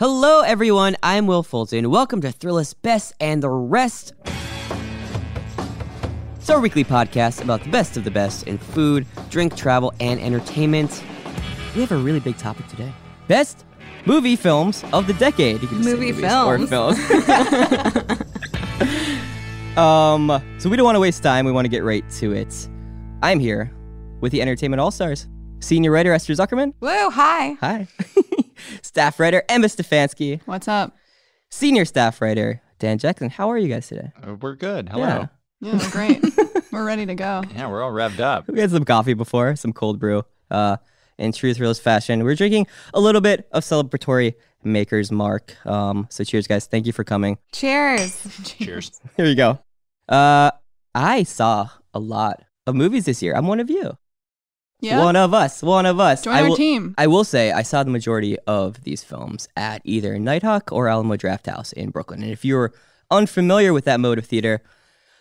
Hello, everyone. I'm Wil Fulton. Welcome to Thrillist Best and the Rest. It's our weekly podcast about the best of the best in food, drink, travel, and entertainment. We have a really big topic today. Best movie films of the decade. You can just say Movie movies or films. films. um, so we don't want to waste time. We want to get right to it. I'm here with the Entertainment All Stars. Senior writer Esther Zuckerman. Woo, hi. Hi. Staff writer Emma Stefansky. What's up? Senior staff writer Dan Jackson. How are you guys today? Uh, we're good. Hello. Yeah. Yeah, we're great. we're ready to go. Yeah. we're all revved up. We had some coffee before, some cold brew. Uh, in true Thrillist fashion, we're drinking a little bit of celebratory Maker's Mark. Um, so cheers, guys. Thank you for coming. Cheers. Cheers. Here you go. Uh, I saw a lot of movies this year. I'm one of you. Yeah. One of us. One of us. Join I our will, team. I will say I saw the majority of these films at either Nitehawk or Alamo Drafthouse in Brooklyn. And if you're unfamiliar with that mode of theater,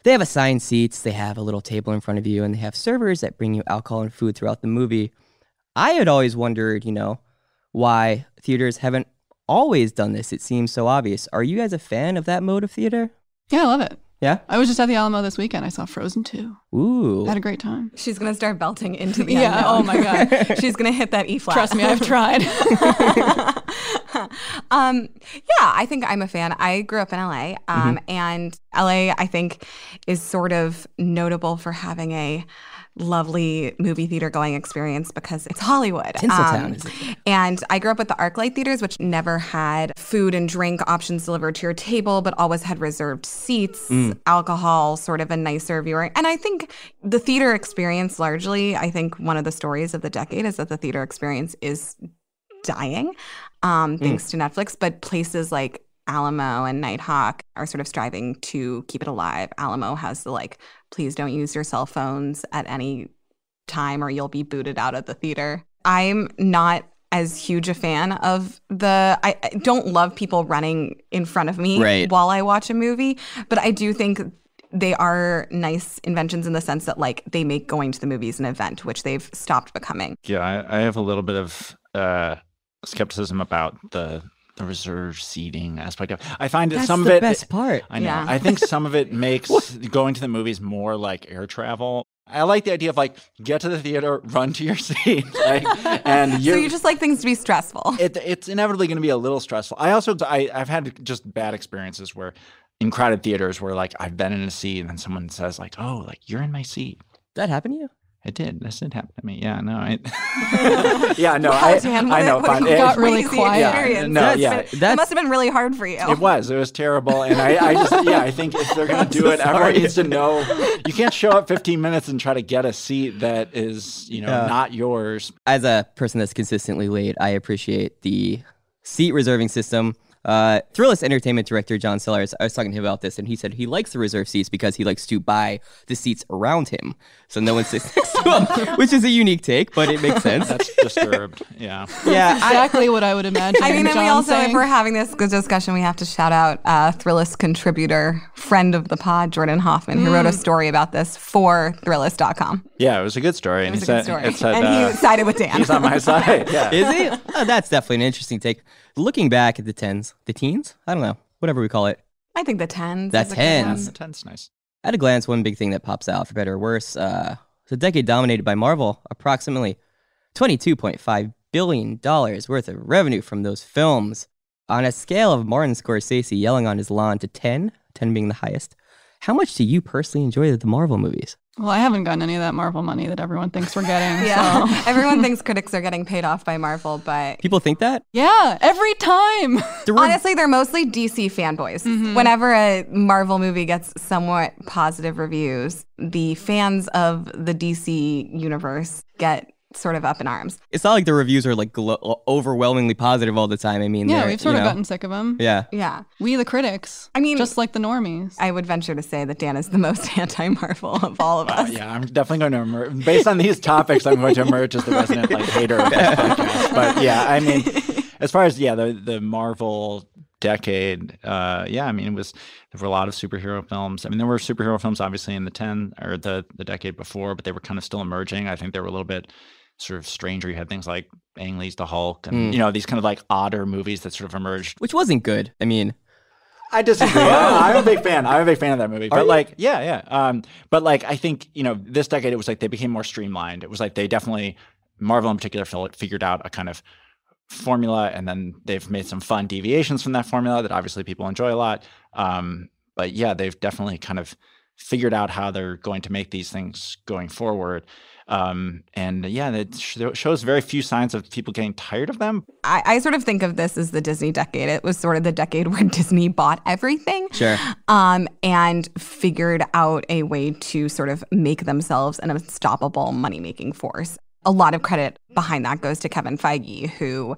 they have assigned seats, they have a little table in front of you, and they have servers that bring you alcohol and food throughout the movie. I had always wondered, you know, why theaters haven't always done this. It seems so obvious. Are you guys a fan of that mode of theater? Yeah, I love it. Yeah? I was just at the Alamo this weekend. I saw Frozen 2. Ooh. Had a great time. She's going to start belting into the Yeah, unknown. oh my God. She's going to hit that E flat. Trust me, I've tried. um, yeah, I think I'm a fan. I grew up in LA, um, Mm-hmm. and LA, I think, is sort of notable for having a lovely movie theater going experience because it's Hollywood. Um, Tinseltown, isn't? And I grew up with the ArcLight theaters, which never had food and drink options delivered to your table, but always had reserved seats, alcohol, sort of a nicer viewing. And I think the theater experience largely, I think one of the stories of the decade is that the theater experience is dying um, thanks to Netflix, but places like Alamo and Nitehawk are sort of striving to keep it alive. Alamo has the like, please don't use your cell phones at any time or you'll be booted out of the theater. I'm not as huge a fan of the I, I don't love people running in front of me Right. while I watch a movie, but I do think they are nice inventions in the sense that like they make going to the movies an event, which they've stopped becoming. Yeah, I, I have a little bit of uh, skepticism about the the reserved seating aspect of. I find that That's some of it. best part. I know. Yeah. I think some of it makes going to the movies more like air travel. I like the idea of like get to the theater, run to your seat, like, and you. so you just like things to be stressful. it, it's inevitably going to be a little stressful. I also I, I've had just bad experiences where in crowded theaters where like I've been in a seat and then someone says like, "Oh, like you're in my seat." Did that happen to you? It did. This did happen to me. Yeah, no, I. yeah, no, I, I know. what a fine. got It, really crazy quiet. experience. No, That's yeah. been- That's- that must have been really hard for you. it was. It was terrible, and I, I just, yeah, I think if they're gonna do so it, everyone needs to know. You can't show up 15 minutes and try to get a seat that is, you know, Yeah. not yours. as a person that's consistently late, I appreciate the seat reserving system. Uh, Thrillist Entertainment Director John Sellers, I was talking to him about this, and he said he likes the reserve seats because he likes to buy the seats around him, so no one sits next to him, which is a unique take, but it makes sense. That's disturbed. Yeah. yeah, I, exactly what I would imagine. I mean, and we John also, if we're having this good discussion, we have to shout out uh, Thrillist contributor, friend of the pod, Jordan Hoffman, who wrote a story about this for Thrillist.com. Yeah, it was a good story. It and was he a good said, story. Said, and uh, he sided with Dan. he's on my side. Yeah. is he? Oh, that's definitely an interesting take. Looking back at the tens, the teens, I don't know, whatever we call it. I think the tens. That's is a good tens. nice. At a glance, one big thing that pops out, for better or worse, uh, it's a decade dominated by Marvel. Approximately $22.5 billion worth of revenue from those films. On a scale of Martin Scorsese yelling on his lawn to 10, 10 being the highest, how much do you personally enjoy the Marvel movies? Well, I haven't gotten any of that Marvel money that everyone thinks we're getting. Yeah. So. Everyone thinks critics are getting paid off by Marvel, but People think that? Yeah, every time. The rev- honestly, they're mostly DC fanboys. Mm-hmm. Whenever a Marvel movie gets somewhat positive reviews, the fans of the DC universe get sort of up in arms. it's not like the reviews are like glo- overwhelmingly positive all the time. I mean, Yeah, we've sort of know, gotten sick of them. Yeah. Yeah. We, the critics. I mean- just like the normies. I would venture to say that Dan is the most anti-Marvel of all of Uh, us. yeah, I'm definitely going to emerge. Based on these topics, I'm going to emerge as the resident like hater of this podcast. But yeah, I mean, as far as yeah, the the Marvel decade, uh, yeah, I mean, it was there were a lot of superhero films. I mean, there were superhero films obviously in the ten or the the decade before, but they were kind of still emerging. I think they were a little bit sort of stranger. You had things like Ang Lee's The Hulk, and Mm. you know these kind of like odder movies that sort of emerged. Which wasn't good. I mean, I disagree. I- I'm a big fan. I'm a big fan of that movie. But you? like, yeah, yeah. Um, but like, I think you know, this decade it was like they became more streamlined. It was like they definitely Marvel in particular figured out a kind of formula, and then they've made some fun deviations from that formula that obviously people enjoy a lot. Um, but yeah, they've definitely kind of figured out how they're going to make these things going forward. Um, and yeah, it sh- shows very few signs of people getting tired of them. I, I sort of think of this as the Disney decade. It was sort of the decade where Disney bought everything. sure. um, and figured out a way to sort of make themselves an unstoppable money making force. A lot of credit behind that goes to Kevin Feige, who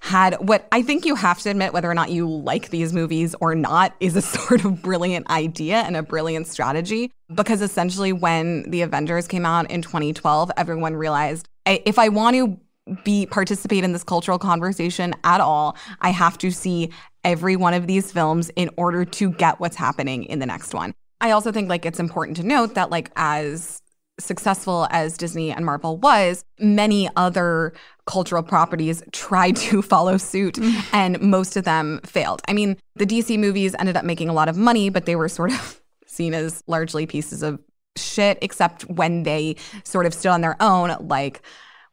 had what I think you have to admit, whether or not you like these movies or not, is a sort of brilliant idea and a brilliant strategy. Because essentially, when the Avengers came out in 2012, everyone realized if I want to be participate in this cultural conversation at all, I have to see every one of these films in order to get what's happening in the next one. I also think like it's important to note that like as successful as Disney and Marvel was, many other cultural properties tried to follow suit and most of them failed. I mean, the DC movies ended up making a lot of money, but they were sort of seen as largely pieces of shit except when they sort of stood on their own like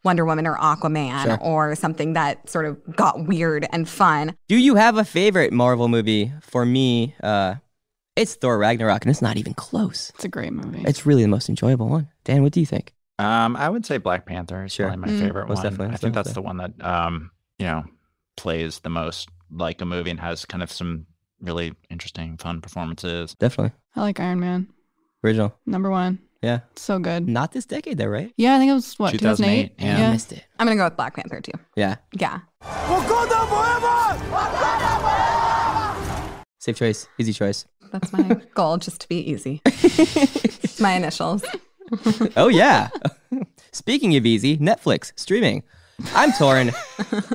Wonder Woman or Aquaman Sure. or something that sort of got weird and fun. Do you have a favorite Marvel movie? For me, uh, it's Thor Ragnarok, and it's not even close. It's a great movie. It's really the most enjoyable one. Dan, what do you think? Um, I would say Black Panther is Sure. probably my Mm. favorite Most one. definitely, I think that's definitely. the one that um, you know, plays the most like a movie and has kind of some really interesting, fun performances. Definitely I like Iron Man. original. Number one. Yeah, So good. not this decade though, right? Yeah, I think it was what 2008, 2008. yeah. I missed it. I'm gonna go with Black Panther too. Yeah, Yeah. safe choice, easy choice. That's my goal, just to be easy. My initials. Oh yeah. Speaking of easy, Netflix streaming. I'm torn.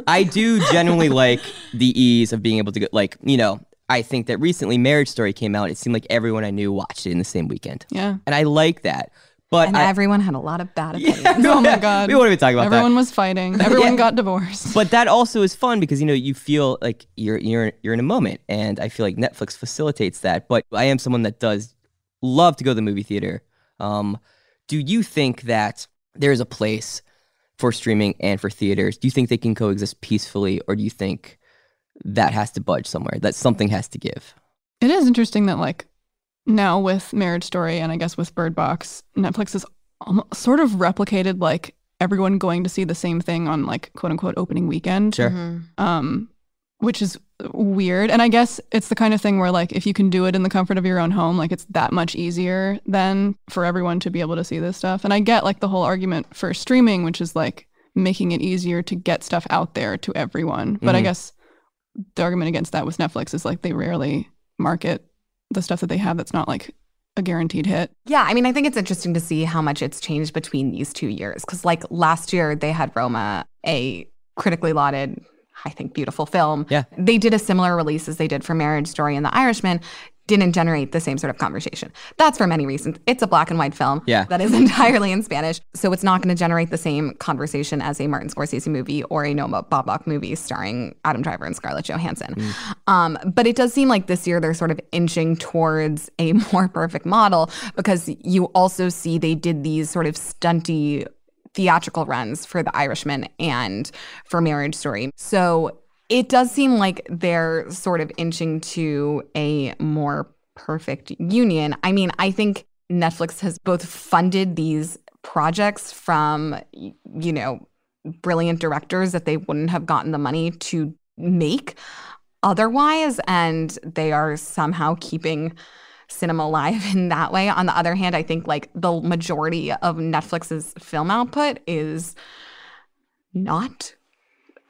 I do genuinely like the ease of being able to go. Like you know, I think that recently Marriage Story came out. It seemed like everyone I knew watched it in the same weekend, Yeah. and I like that. But And I, everyone had a lot of bad opinions. Oh my god. we won't even talk about that. Everyone was fighting. Everyone got divorced. but that also is fun because you know you feel like you're you're you're in a moment, and I feel like Netflix facilitates that. But I am someone that does love to go to the movie theater. Um, do you think that there is a place for streaming and for theaters? Do you think they can coexist peacefully, or do you think that has to budge somewhere? That something has to give? It is interesting that like now with Marriage Story and I guess with Bird Box, Netflix has almost sort of replicated like everyone going to see the same thing on like quote unquote opening weekend. Sure. Mhm. Um, which is weird. And I guess it's the kind of thing where like if you can do it in the comfort of your own home, like it's that much easier than for everyone to be able to see this stuff. And I get like the whole argument for streaming, which is like making it easier to get stuff out there to everyone. But I Mhm. guess the argument against that with Netflix is like they rarely market the stuff that they have that's not like a guaranteed hit. Yeah, I mean, I think it's interesting to see how much it's changed between these two years. Because, like, last year they had Roma, a critically lauded, I think, beautiful film. Yeah. They did a similar release as they did for Marriage Story and The Irishman, didn't generate the same sort of conversation. That's for many reasons. It's a black and white film Yeah. that is entirely in Spanish. So it's not going to generate the same conversation as a Martin Scorsese movie or a Noah Baumbach movie starring Adam Driver and Scarlett Johansson. Um, but it does seem like this year they're sort of inching towards a more perfect model because you also see they did these sort of stunty theatrical runs for The Irishman and for Marriage Story. So it does seem like they're sort of inching to a more perfect union. I mean, I think Netflix has both funded these projects from, you know, brilliant directors that they wouldn't have gotten the money to make otherwise, and they are somehow keeping cinema live in that way. On the other hand, I think like the majority of Netflix's film output is not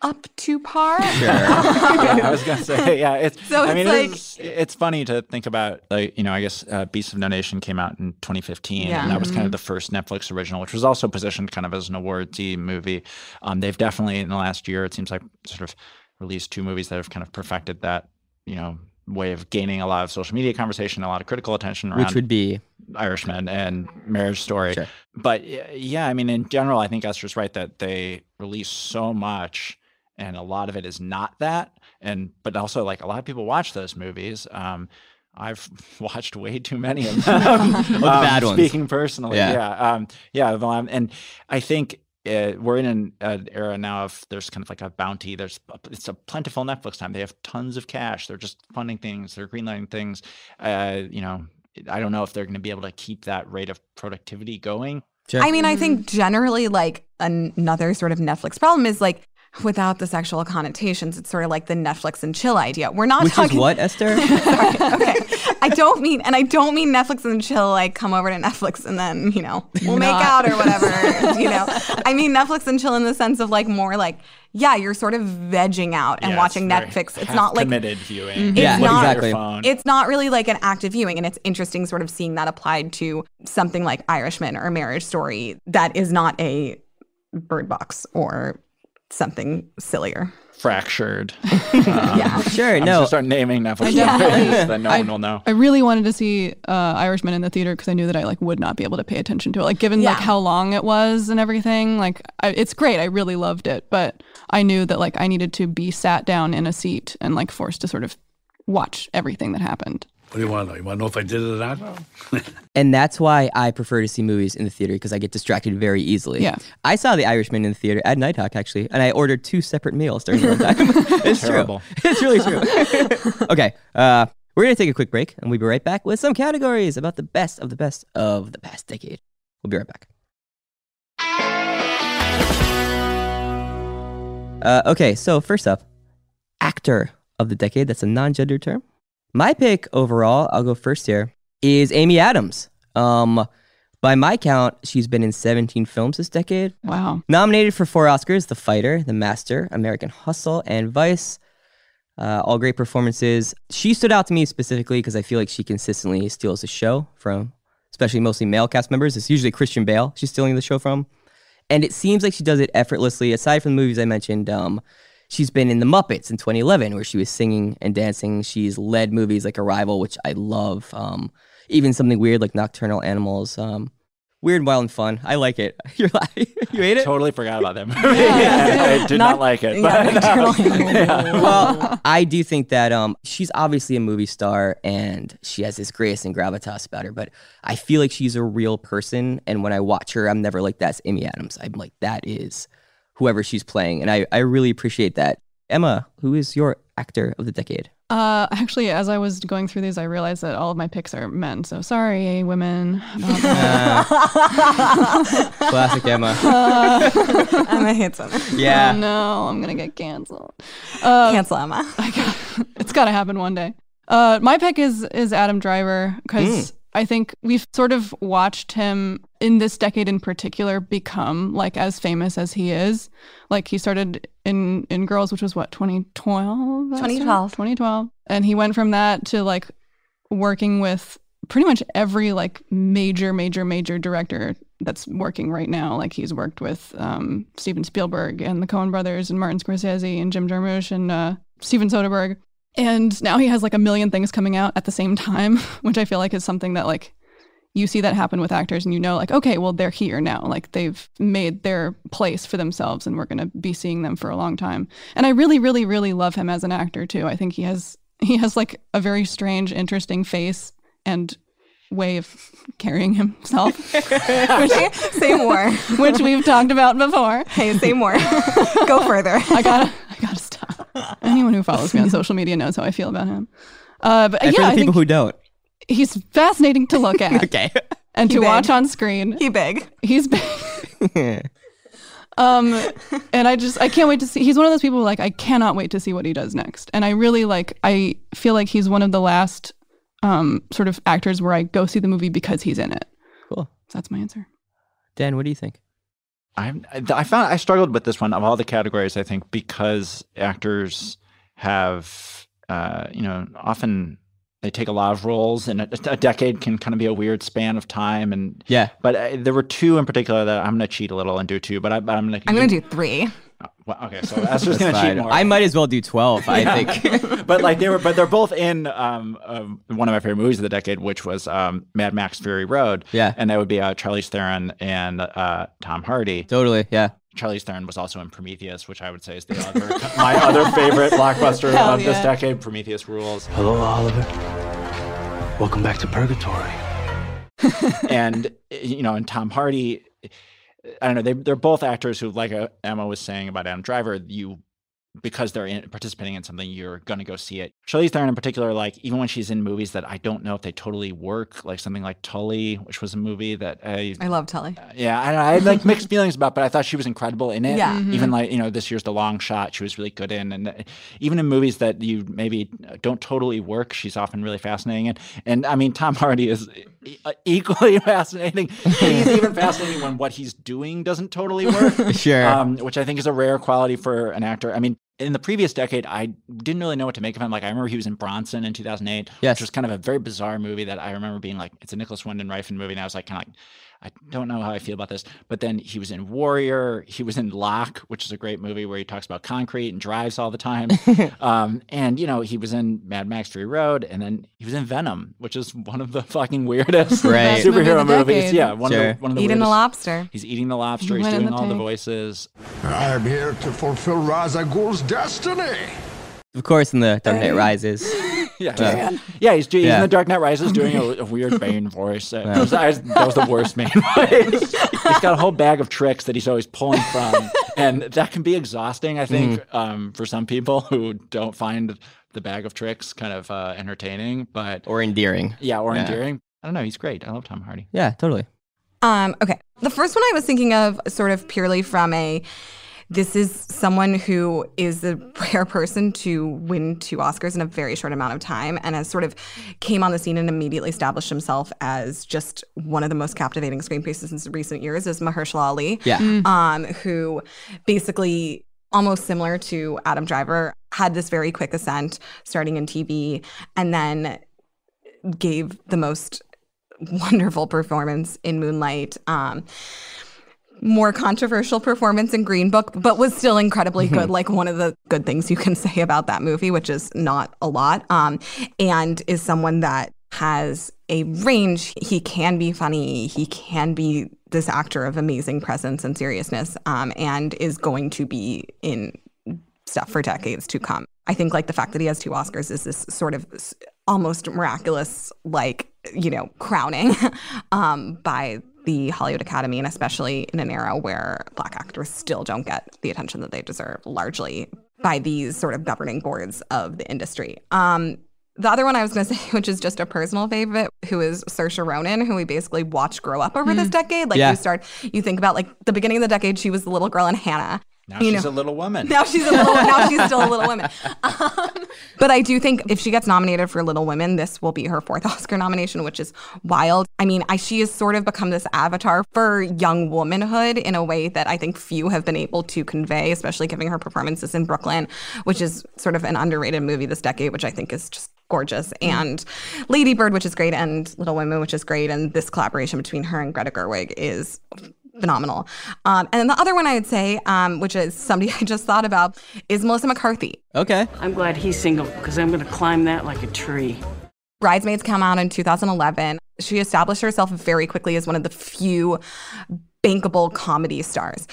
up to par. yeah, I was gonna say, yeah. It's. So I mean, it's like- is- it's funny to think about. Like, you know, I guess uh, Beasts of No Nation came out in 2015, Yeah. and that was kind of the first Netflix original, which was also positioned kind of as an awardsy movie. Um, they've definitely in the last year, it seems like, sort of released two movies that have kind of perfected that, you know, way of gaining a lot of social media conversation, a lot of critical attention around Which would be Irishman and Marriage Story. Sure. But yeah, I mean, in general, I think Esther's right that they release so much, and a lot of it is not that. And but also, like a lot of people watch those movies. Um, I've watched way too many of them. the bad ones. Speaking personally, Yeah. yeah, um, yeah. um, and I think uh, we're in an, an era now of there's kind of like a bounty. There's it's a plentiful Netflix time. They have tons of cash. They're just funding things. They're greenlighting things. Uh, you know, I don't know if they're going to be able to keep that rate of productivity going. Sure. I mean, I think generally, like another sort of Netflix problem is like without the sexual connotations, it's sort of like the Netflix and chill idea. We're not which talking. is what Esther? Sorry, okay. I don't mean, and I don't mean Netflix and chill, like come over to Netflix and then, you know, we'll make out or whatever, you know. I mean Netflix and chill in the sense of like more like, yeah, you're sort of vegging out and Yeah, watching very Netflix. It's not like, committed viewing. It's Yeah, not- exactly. It's not really like an active viewing. And it's interesting sort of seeing that applied to something like Irishman or Marriage Story that is not a bird box or something sillier. fractured. Yeah. sure, I'm no. just start naming Netflix I movies that no I- one will know. I really wanted to see uh, Irishman in the theater because I knew that I like would not be able to pay attention to it. Like given like how long it was and everything, like I, it's great. I really loved it, but I knew that like I needed to be sat down in a seat and like forced to sort of watch everything that happened. What do you want to know? You want to know if I did it or not? And that's why I prefer to see movies in the theater because I get distracted very easily. Yeah. I saw The Irishman in the theater at Nitehawk actually, and I ordered two separate meals during the time. it's Terrible. true. It's really true. okay, uh, we're gonna take a quick break, and we'll be right back with some categories about the best of the best of the past decade. We'll be right back. Uh, okay, so first up, actor of the decade. That's a non-gender term. My pick overall, I'll go first here, is Amy Adams. Um, by my count, she's been in 17 films this decade. Wow. Nominated for four Oscars The Fighter, The Master, American Hustle, and Vice. Uh, all great performances. She stood out to me specifically because I feel like she consistently steals the show from, especially mostly male cast members. It's usually Christian Bale she's stealing the show from. And it seems like she does it effortlessly. Aside from the movies I mentioned, um, she's been in The Muppets in 2011, where she was singing and dancing. She's led movies like Arrival, which I love. Um, even something weird like Nocturnal Animals. Um, weird, wild, and fun. I like it. You're laughing. you hate it? Totally forgot about that movie. I did not, Not- like it. yeah, But, Nocturnal yeah. well, I do think that um, she's obviously a movie star and she has this grace and gravitas about her, but I feel like she's a real person. And when I watch her, I'm never like, that's Amy Adams. I'm like, that is whoever she's playing. And I, I really appreciate that. Emma, who is your actor of the decade? Uh, actually, as I was going through these, I realized that all of my picks are men. So sorry, women. about that. Classic Emma. Emma hates him. Yeah. Oh no, I'm gonna get canceled. Uh, Cancel Emma. I got, it's got to happen one day. Uh, my pick is is Adam Driver because I think we've sort of watched him in this decade in particular become like as famous as he is. Like he started in in Girls, which was what 2012. 2012. 2012, and he went from that to like working with pretty much every like major major major director that's working right now like he's worked with um, steven spielberg and the coen brothers and martin scorsese and jim jarmusch and uh, steven soderbergh and now he has like a million things coming out at the same time which i feel like is something that like you see that happen with actors and you know like okay well they're here now like they've made their place for themselves and we're going to be seeing them for a long time and i really really really love him as an actor too i think he has he has like a very strange interesting face and way of carrying himself say, say more. which we've talked about before Hey, say more. Go further. i gotta i gotta stop anyone who follows me on social media knows how i feel about him uh, but And yeah for the I people think who don't. he's fascinating to look at Okay. and He to big. watch on screen He big. he's big Um, and I just I can't wait to see. He's one of those people who, like I cannot wait to see what he does next. And I really like. I feel like he's one of the last um sort of actors where I go see the movie because he's in it. cool. So that's my answer. Dan, what do you think? I'm, I found I struggled with this one of all the categories. I think because actors have, uh, you know, often they take a lot of roles, and a, a decade can kind of be a weird span of time. And Yeah. but uh, there were two in particular that I'm going to cheat a little and do two. But, I, but I'm going to I'm gonna do three. Well, okay, so Esther's gonna cheat more. I might as well do 12, I think. but like they were, but they're both in um, um, one of my favorite movies of the decade, which was um, Mad Max Fury Road. Yeah. and that would be uh, Charlize Theron and uh, Tom Hardy. totally, yeah. Charlize Theron was also in Prometheus, which I would say is the other my other favorite blockbuster Hell of this decade. Prometheus rules. Hello, Oliver. Welcome back to Purgatory. and you know, and Tom Hardy. I don't know. They they're both actors who, like uh, Emma was saying about Adam Driver, you because they're in, participating in something, you're going to go see it. Charlize Theron, in particular, like even when she's in movies that I don't know if they totally work, like something like Tully, which was a movie that I I love Tully. yeah, I, don't know, I had like mixed feelings about, but I thought she was incredible in it. Yeah. Even like you know this year's The Long Shot, she was really good in, and uh, even in movies that you maybe don't totally work, she's often really fascinating. And and I mean, Tom Hardy is uh, equally fascinating. He's even fascinating when what he's doing doesn't totally work. Sure. Um, which I think is a rare quality for an actor. I mean, in the previous decade, I didn't really know what to make of him. Like, I remember he was in Bronson in 2008, Yes. which was kind of a very bizarre movie that I remember being like, it's a Nicolas Winding Refn movie. And I was like, kind of like, I don't know how I feel about this. But then he was in Warrior. He was in Locke, which is a great movie where he talks about concrete and drives all the time. um, and, you know, he was in Mad Max Fury Road. And then he was in Venom, which is one of the fucking weirdest Right. Best movie superhero movies. decade. Yeah, one Sure. of the, one of the Eating the lobster. He's eating the lobster. He's doing the all the voices. I am here to fulfill Ra's al Ghul's destiny. Of course, in the Dark Knight Rises. Yeah, he's, yeah, he's, he's Yeah. in the Dark Knight Rises doing a, a weird Bane voice. Uh, it was- I- that was the worst Bane voice. he's got a whole bag of tricks that he's always pulling from, and that can be exhausting. I think um, for some people who don't find the bag of tricks kind of uh, entertaining, but Or endearing. yeah, or Yeah. endearing. I don't know. He's great. I love Tom Hardy. Yeah, totally. Um, okay. The first one I was thinking of sort of purely from a this is someone who is a rare person to win two Oscars in a very short amount of time and has sort of came on the scene and immediately established himself as just one of the most captivating screen pieces in recent years is Mahershala Ali. Yeah. Um, who basically almost similar to Adam Driver had this very quick ascent starting in TV and then gave the most wonderful performance in Moonlight. Um, more controversial performance in Green Book, but was still incredibly good. Like one of the good things you can say about that movie, which is not a lot, um, and is someone that has a range. He can be funny. He can be this actor of amazing presence and seriousness, um, and is going to be in stuff for decades to come. I think like the fact that he has two Oscars is this sort of almost miraculous, like you know, crowning um, by the Hollywood Academy, and especially in an era where Black actors still don't get the attention that they deserve, largely by these sort of governing boards of the industry. Um, the other one I was going to say, which is just a personal favorite, who is Saoirse Ronan, who we basically watched grow up over this decade. Like Yeah. you start, you think about like the beginning of the decade, she was the little girl in Hanna. Now You she's know. a little woman. Now she's a little. now she's still a Little woman. Um, but I do think if she gets nominated for Little Women, this will be her fourth Oscar nomination, which is wild. I mean, I, she has sort of become this avatar for young womanhood in a way that I think few have been able to convey, especially giving her performances in Brooklyn, which is sort of an underrated movie this decade, which I think is just gorgeous. And Lady Bird, which is great, and Little Women, which is great, and this collaboration between her and Greta Gerwig is phenomenal. Um, and then the other one I would say, um, which is somebody I just thought about, is Melissa McCarthy. Okay. I'm glad he's single because I'm going to climb that like a tree. Bridesmaids came out in 2011. She established herself very quickly as one of the few bankable comedy stars.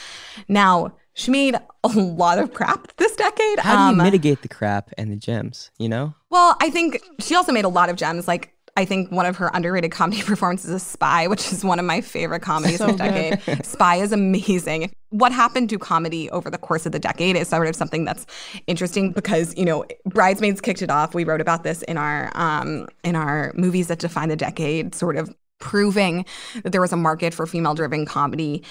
Now, she made a lot of crap this decade. How do you Um, mitigate the crap and the gems, you know? Well, I think she also made a lot of gems. Like I think one of her underrated comedy performances is Spy, which is one of my favorite comedies So of the decade. Spy is amazing. What happened to comedy over the course of the decade is sort of something that's interesting because you know Bridesmaids kicked it off. We wrote about this in our um, in our movies that define the decade, sort of proving that there was a market for female-driven comedy.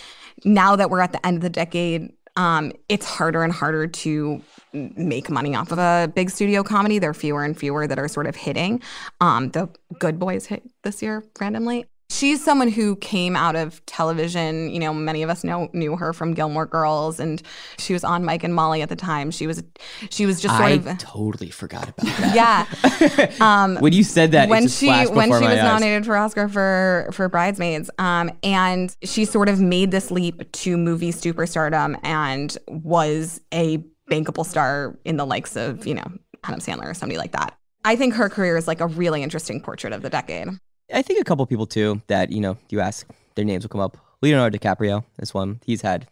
Now that we're at the end of the decade, um, it's harder and harder to make money off of a big studio comedy. There are fewer and fewer that are sort of hitting. Um, the Good Boys hit this year randomly. She's someone who came out of television. You know, many of us know knew her from Gilmore Girls, and she was on Mike and Molly at the time. She was, she was just sort I of, totally forgot about that. yeah. Um, when you said that, when she when she was eyes. nominated for Oscar for for Bridesmaids, um, and she sort of made this leap to movie superstardom and was a bankable star in the likes of you know Adam Sandler or somebody like that. I think her career is like a really interesting portrait of the decade. I think a couple people too that you know you ask their names will come up. Leonardo DiCaprio is one. He's had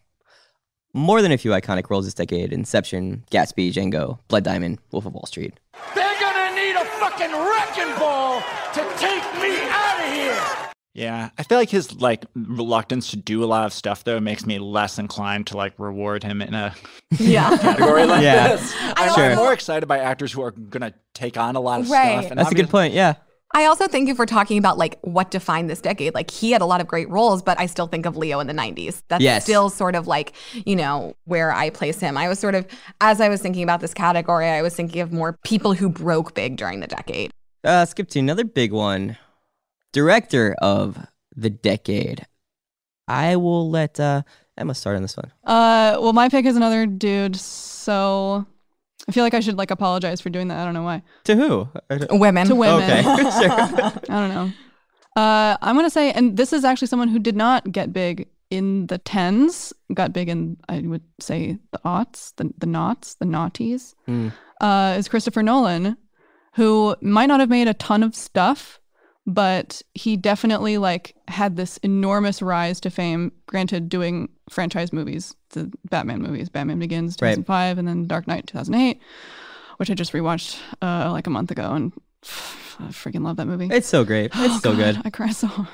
more than a few iconic roles this decade: Inception, Gatsby, Django, Blood Diamond, Wolf of Wall Street. They're gonna need a fucking wrecking ball to take me out of here. Yeah, I feel like his like reluctance to do a lot of stuff though makes me less inclined to like reward him in a Yeah. category like Yeah, this. I'm sure. more excited by actors who are gonna take on a lot of Right. stuff. And That's a good point. Yeah. I also think if we're talking about like what defined this decade, like he had a lot of great roles, but I still think of Leo in the 90s. That's Yes. still sort of like, you know, where I place him. I was sort of, as I was thinking about this category, I was thinking of more people who broke big during the decade. Uh, skip to another big one. Director of the decade. I will let uh, Emma start on this one. Uh, well, my pick is another dude, so I feel like I should like apologize for doing that. I don't know why. To who? Women. To women. Okay, sure. I don't know. Uh, I'm gonna say, and this is actually someone who did not get big in the tens. Got big in, I would say, the aughts, the the knots, the naughties. Hmm. Uh, is Christopher Nolan, who might not have made a ton of stuff, but he definitely like had this enormous rise to fame. Granted, doing franchise movies, the Batman movies, Batman Begins, Right. 2005, and then Dark Knight, 2008, which I just rewatched uh, like a month ago, and I freaking love that movie. It's so great. It's Oh, so good. I cry so hard.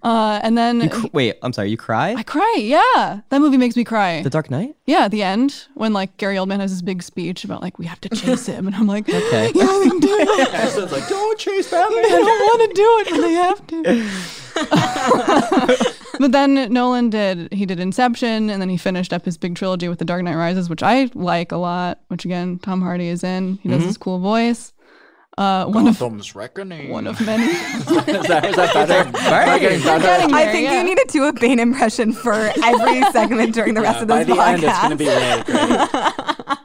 Uh, and then cr- wait, I'm sorry. You cry? I cry. Yeah, that movie makes me cry. the Dark Knight? yeah, at the end when like Gary Oldman has his big speech about like we have to chase him, and I'm like, Okay. yeah, they can do it. So it's like, don't chase Batman. They don't want to do it, but they have to. but then Nolan did. He did Inception, and then he finished up his big trilogy with The Dark Knight Rises, which I like a lot. Which again, Tom Hardy is in. He does his cool voice. Uh, one of Gotham's reckoning. one of many. is that, is that better? Am I getting better? Getting I think yeah. you need to do a Bane impression for every segment during the rest Yeah, of by this the podcast. end, it's going to be really great.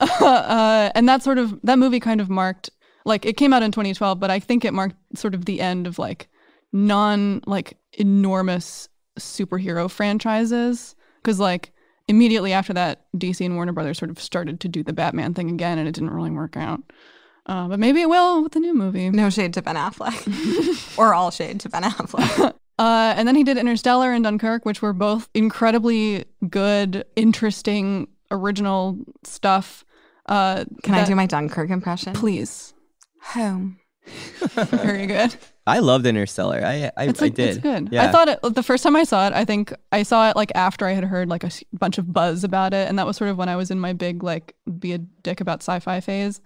uh, and that sort of that movie kind of marked like it came out in 2012 but i think it marked sort of the end of like non like enormous superhero franchises because like immediately after that dc and warner brothers sort of started to do the batman thing again and it didn't really work out uh, but maybe it will with the new movie no shade to Ben Affleck, or all shade to Ben Affleck. Uh, and then he did Interstellar and Dunkirk, which were both incredibly good, interesting, original stuff. Uh, Can I do my Dunkirk impression? Please. Home. Very good. I loved Interstellar. I I, It's I did. It's good. Yeah. I thought it the first time I saw it. I think I saw it like after I had heard like a bunch of buzz about it, and that was sort of when I was in my big like be a dick about sci-fi phase.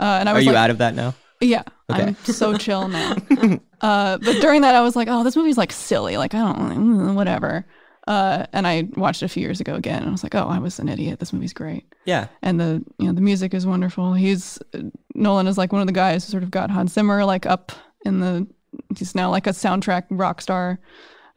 Uh, and I was. Are you like, out of that now? yeah, Okay. I'm so chill now. uh, but during that, I was like, oh, this movie's like silly. Like I don't mm, whatever. Uh, and I watched it a few years ago again, and I was like, oh, I was an idiot. This movie's great Yeah. and the you know the music is wonderful. He's Nolan is like one of the guys who sort of got Hans Zimmer like up in the he's now like a soundtrack rock star.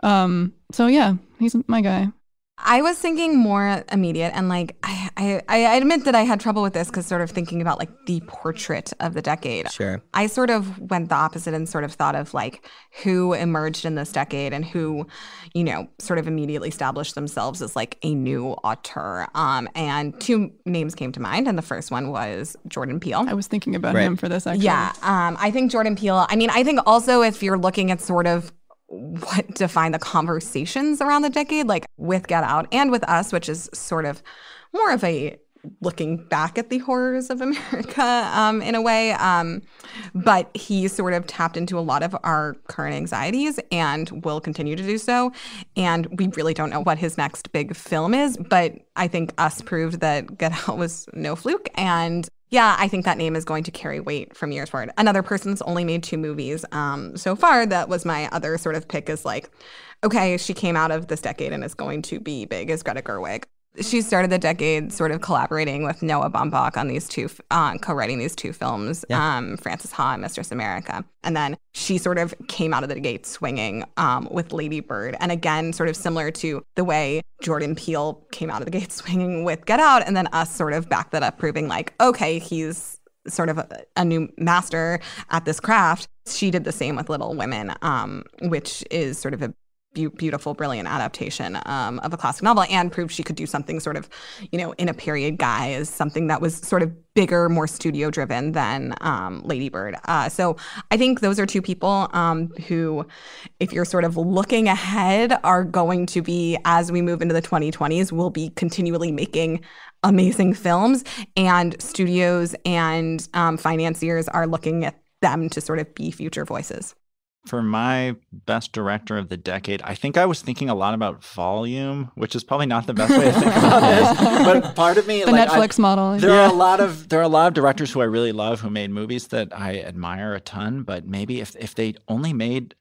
Um, so yeah, he's my guy. I was thinking more immediate, and like I, I, I admit that I had trouble with this because sort of thinking about like the portrait of the decade. Sure. I sort of went the opposite and sort of thought of like who emerged in this decade and who, you know, sort of immediately established themselves as like a new auteur. Um, and two names came to mind, and the first one was Jordan Peele. I was thinking about Right. him for this actually. Yeah, um, I think Jordan Peele. I mean, I think also if you're looking at sort of what defined the conversations around the decade, like with Get Out and with Us, which is sort of more of a looking back at the horrors of America um, in a way. Um, but he sort of tapped into a lot of our current anxieties and will continue to do so. And we really don't know what his next big film is, but I think Us proved that Get Out was no fluke. And yeah, I think that name is going to carry weight from years forward. Another person that's only made two movies um, so far. That was my other sort of pick. Is like, okay, she came out of this decade and is going to be big. Is Greta Gerwig. She started the decade sort of collaborating with Noah Baumbach on these two, uh, co-writing these two films, Yeah. um, Frances Ha and Mistress America. And then she sort of came out of the gate swinging um, with Lady Bird. And again, sort of similar to the way Jordan Peele came out of the gate swinging with Get Out, and then us sort of backed that up, proving like, okay, he's sort of a, a new master at this craft. She did the same with Little Women, um, which is sort of a beau- beautiful, brilliant adaptation um, of a classic novel, and proved she could do something sort of, you know, in a period guise, something that was sort of bigger, more studio driven than um, Lady Bird. Uh, so I think those are two people um, who, if you're sort of looking ahead, are going to be as we move into the 2020s, will be continually making amazing films, and studios and um, financiers are looking at them to sort of be future voices. For my best director of the decade, I think I was thinking a lot about volume, which is probably not the best way to think about this. But part of me, The like, I- Netflix model. there yeah. are a lot of there are a lot of directors who I really love who made movies that I admire a ton. But maybe if if they only made,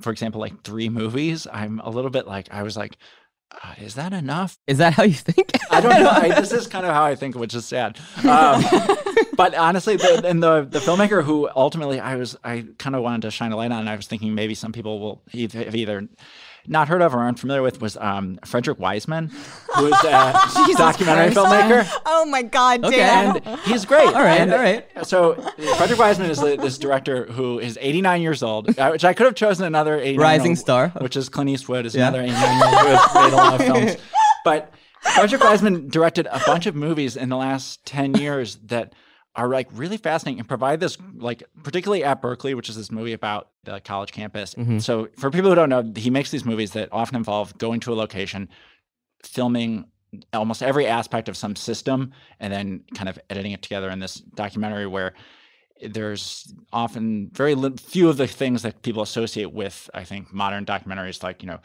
for example, like three movies, I'm a little bit like I was like, uh, is that enough? Is that how you think? I don't know. I, this is kind of how I think, which is sad. Um, but honestly, the, and the the filmmaker who ultimately I was I kind of wanted to shine a light on, I was thinking maybe some people will either, have either not heard of or aren't familiar with was um, Frederick Wiseman, who is a documentary Christ. filmmaker. Oh my God, Okay. Dan. And he's great. All right, And all right. So Frederick Wiseman is this director who is 89 years old, uh, which I could have chosen another 89 Rising star. which is Clint Eastwood, is Yeah. another 89 year old who has made a lot of films. But Frederick Wiseman directed a bunch of movies in the last 10 years that are like really fascinating and provide this like particularly at Berkeley, which is this movie about the college campus. Mm-hmm. So for people who don't know, he makes these movies that often involve going to a location, filming almost every aspect of some system, and then kind of editing it together in this documentary where there's often very few of the things that people associate with, I think, modern documentaries, like, you know,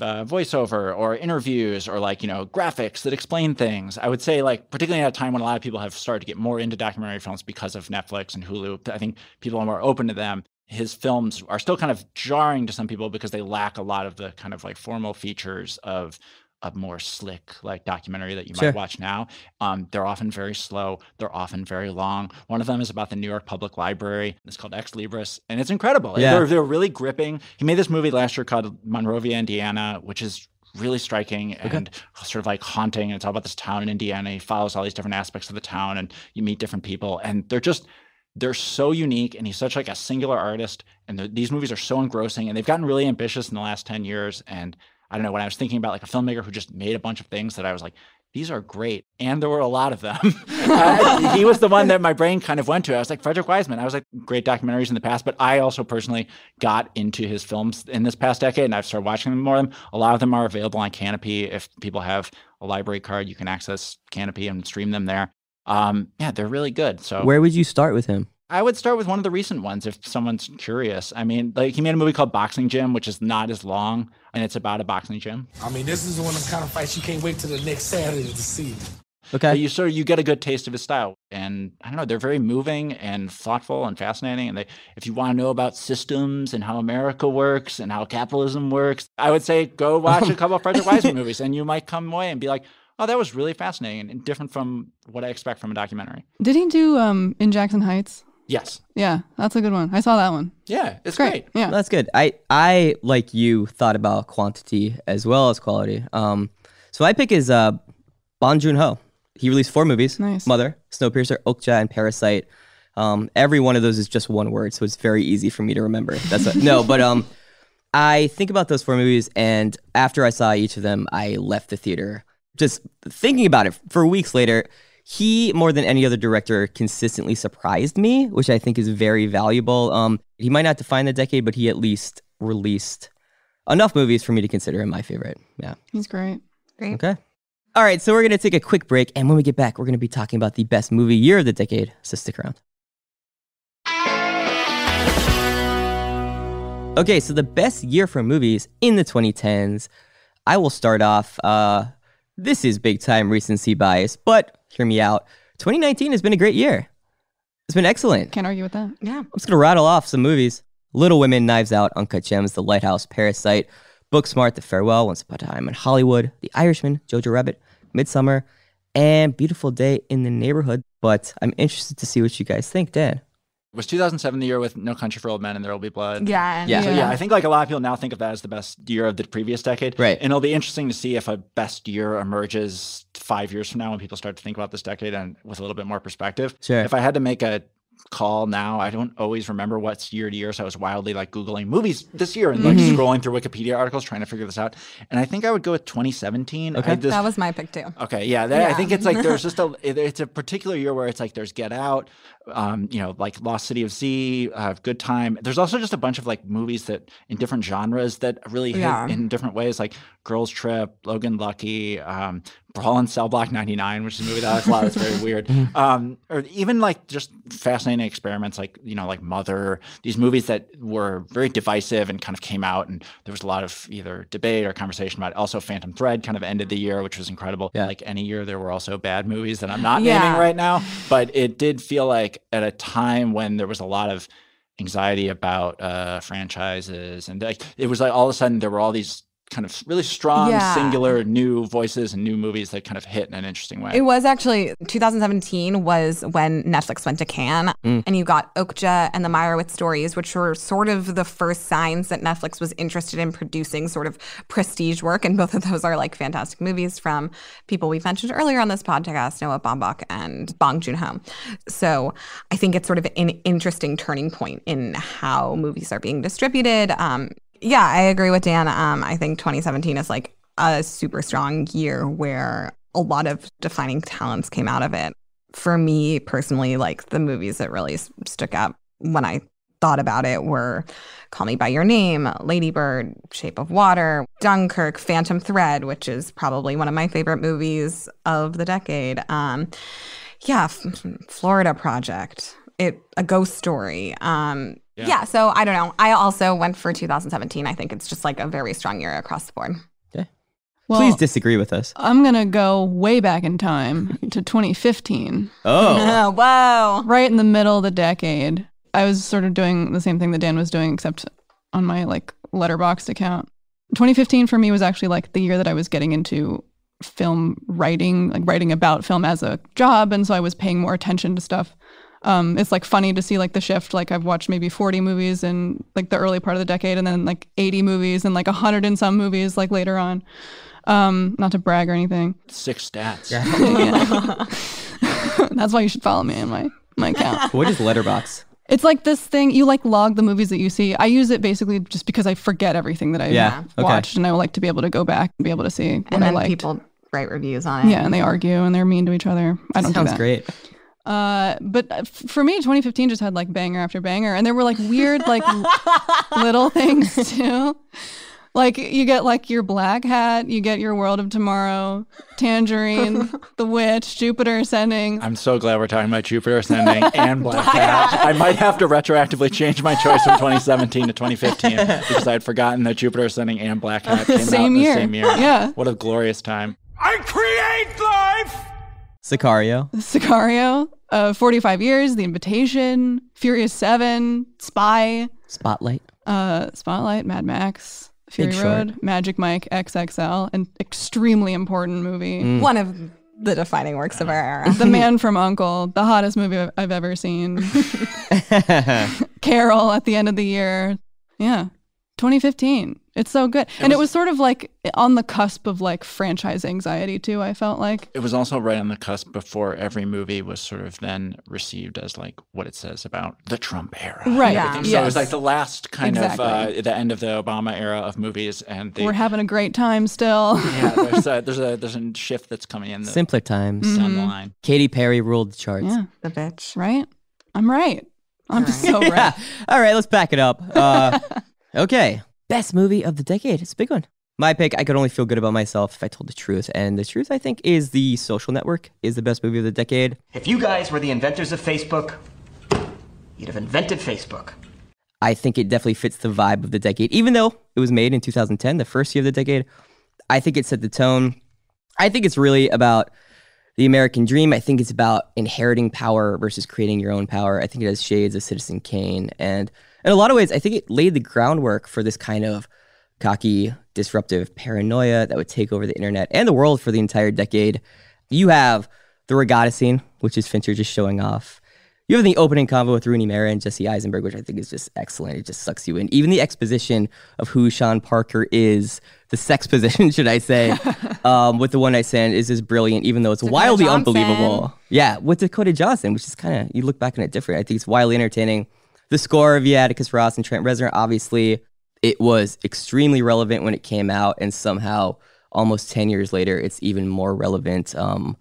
the voiceover or interviews or like, you know, graphics that explain things. I would say, like, particularly at a time when a lot of people have started to get more into documentary films because of Netflix and Hulu, I think people are more open to them. His films are still kind of jarring to some people because they lack a lot of the kind of like formal features of a more slick like documentary that you Sure. might watch now. Um, they're often very slow. They're often very long. One of them is about the New York Public Library. It's called Ex Libris, and it's incredible. Yeah. They're, they're really gripping. He made this movie last year called Monrovia, Indiana, which is really striking and sort of like haunting. And it's all about this town in Indiana. He follows all these different aspects of the town, and you meet different people, and they're just they're so unique and he's such like a singular artist and these movies are so engrossing and they've gotten really ambitious in the last 10 years and i don't know when i was thinking about like a filmmaker who just made a bunch of things that i was like these are great and there were a lot of them. Uh, he was the one that my brain kind of went to. I was like frederick wiseman. I was like great documentaries in the past but i also personally got into his films in this past decade and i've started watching them more of them. A lot of them are available on Kanopy. If people have a library card you can access Kanopy and stream them there. Um, yeah they're really good so Where would you start with him? I would start with one of the recent ones if someone's curious. I mean, like he made a movie called Boxing Gym, which is not as long, and it's about a boxing gym. I mean, this is one of the kind of fights you can't wait till the next Saturday to see. But Okay. you sort of you get a good taste of his style, and I don't know, they're very moving and thoughtful and fascinating. And they, if you want to know about systems and how America works and how capitalism works, I would say go watch a couple of Frederick Wiseman movies, and you might come away and be like, oh, that was really fascinating and different from what I expect from a documentary. Did he do um in Jackson Heights? Yes, Yeah, that's a good one. I saw that one. yeah, it's Great. great. Yeah. That's good. I I like you thought about quantity as well as quality. Um, so my pick is uh, Bong Joon Ho. He released four movies: Nice. Mother, Snowpiercer, Okja, and Parasite. Um, every one of those is just one word, so it's very easy for me to remember. That's a, no, but um, I think about those four movies, and after I saw each of them, I left the theater just thinking about it for weeks later. He, more than any other director, consistently surprised me, which I think is very valuable. Um, he might not define the decade, but he at least released enough movies for me to consider him my favorite. Yeah. He's great. Great. Okay. All right, so we're going to take a quick break. And when we get back, we're going to be talking about the best movie year of the decade. So stick around. Okay, so the best year for movies in the 2010s. I will start off. Uh, this is big time recency bias, but hear me out. 2019 has been a great year. It's been excellent. Can't argue with that. Yeah. I'm just gonna rattle off some movies: Little Women, Knives Out, Uncut Gems, The Lighthouse, Parasite, Booksmart, The Farewell, Once Upon a Time in Hollywood, The Irishman, Jojo Rabbit, Midsommar, and Beautiful Day in the Neighborhood. But I'm interested to see what you guys think, Dan. Was 2007 the year with No Country for Old Men and There Will Be Blood? Yeah. Yeah. So yeah, I think like a lot of people now think of that as the best year of the previous decade. Right. And it'll be interesting to see if a best year emerges five years from now when people start to think about this decade and with a little bit more perspective. Sure. If I had to make a call now, I don't always remember what's year to year. So I was wildly like Googling movies this year and like Mm-hmm. scrolling through Wikipedia articles trying to figure this out. And I think I would go with 2017. Okay. I just- That was my pick too. Okay, yeah, that, I think it's like there's just a it- it's a particular year where it's like there's Get Out, um, you know, like Lost City of Z, uh, Good Time. There's also just a bunch of like movies that in different genres that really hit Yeah. in different ways, like Girls Trip, Logan Lucky, um, Brawl in Cell Block 99, which is a movie that I like a lot. It's very weird. Um, or even like just fascinating experiments, like you know, like Mother. These movies that were very divisive and kind of came out, and there was a lot of either debate or conversation about. It. Also, Phantom Thread kind of ended the year, which was incredible. Yeah. Like any year, there were also bad movies that I'm not Yeah. naming right now, but it did feel like at a time when there was a lot of anxiety about uh, franchises, and like it was like all of a sudden there were all these kind of really strong, Yeah. singular new voices and new movies that kind of hit in an interesting way. It was actually 2017 was when Netflix went to Cannes, and you got Okja and the Meyerowitz stories, which were sort of the first signs that Netflix was interested in producing sort of prestige work. And both of those are like fantastic movies from people we've mentioned earlier on this podcast, Noah Baumbach and Bong Joon Ho. So I think it's sort of an interesting turning point in how movies are being distributed. Um, yeah, I agree with Dan. Um, I think 2017 is like a super strong year where a lot of defining talents came out of it. For me personally, like the movies that really stuck out when I thought about it were Call Me By Your Name, Lady Bird, Shape of Water, Dunkirk, Phantom Thread, which is probably one of my favorite movies of the decade. Um, yeah, F- Florida Project, it a ghost story. Um, yeah. so I don't know. I also went for 2017. I think it's just like a very strong year across the board. Well, Please disagree with us. I'm gonna go way back in time to 2015, Oh, whoa. right in the middle of the decade. I was sort of doing the same thing that Dan was doing, except on my like Letterboxd account. 2015 for me was actually like the year that I was getting into film writing, like writing about film as a job, and so I was paying more attention to stuff. Um, it's like funny to see like the shift. Like I've watched maybe 40 movies in like the early part of the decade, and then like 80 movies and like 100 and some movies like later on. Um, not to brag or anything. Six stats. That's why you should follow me in my my account. what is Letterboxd? It's like this thing you like log the movies that you see. I use it basically just because I forget everything that I Yeah, okay. watched, and I would like to be able to go back and be able to see what And I then liked. people write reviews on it. yeah, and they argue and they're mean to each other. I don't do Sounds that. great. Uh, but uh, for me, 2015 just had like banger after banger, and there were like weird like little things too. Like you get like your Blackhat, you get your World of Tomorrow, Tangerine, The Witch, Jupiter Ascending. I'm so glad we're talking about Jupiter Ascending and Blackhat. I might have to retroactively change my choice from 2017 to 2015 because I had forgotten that Jupiter Ascending and Blackhat came out Same in the year. same year. Yeah. What a glorious time. I create life! Sicario. Sicario, uh, 45 Years, The Invitation, Furious 7, Spy, Spotlight. uh, Spotlight, Mad Max, Fury Short. Road, Magic Mike XXL, an extremely important movie. One of the defining works of our era. The Man from Uncle, the hottest movie I've- I've ever seen. Carol at the end of the year. Yeah. 2015. It's so good. and it was sort of like on the cusp of like franchise anxiety too, I felt like. It was also right on the cusp before every movie was sort of then received as like what it says about the Trump era. and Right. Yeah. So it was like the last kind Exactly. of uh, the end of the Obama era of movies, and they, We're having a great time still. yeah, there's a, there's a there's a shift that's coming in the, Simpler times. down the line. Katy Perry ruled the charts. yeah. the bitch. Right? I'm right. I'm just so Yeah. right. All right, let's back it up. Uh, okay. Best movie of the decade. It's a big one. My pick, I could only feel good about myself if I told the truth. And the truth, I think, is The Social Network is the best movie of the decade. If you guys were the inventors of Facebook, you'd have invented Facebook. I think it definitely fits the vibe of the decade. Even though it was made in 2010, the first year of the decade, I think it set the tone. I think it's really about the American dream. I think it's about inheriting power versus creating your own power. I think it has shades of Citizen Kane. And in a lot of ways, I think it laid the groundwork for this kind of cocky disruptive paranoia that would take over the internet and the world for the entire decade. You have the regatta scene, which is Fincher just showing off. You have the opening convo with Rooney Mara and Jesse Eisenberg, which I think is just excellent. It just sucks you in. Even the exposition of who Sean Parker is, the sex position, should I say, um, with the One Night Stand is just brilliant, even though it's Dakota wildly Johnson. unbelievable. Yeah, with Dakota Johnson, which is kind of, you look back on it different. I think it's wildly entertaining. The score of Atticus Ross and Trent Reznor, obviously, it was extremely relevant when it came out, and somehow almost 10 years later, it's even more relevant. Um,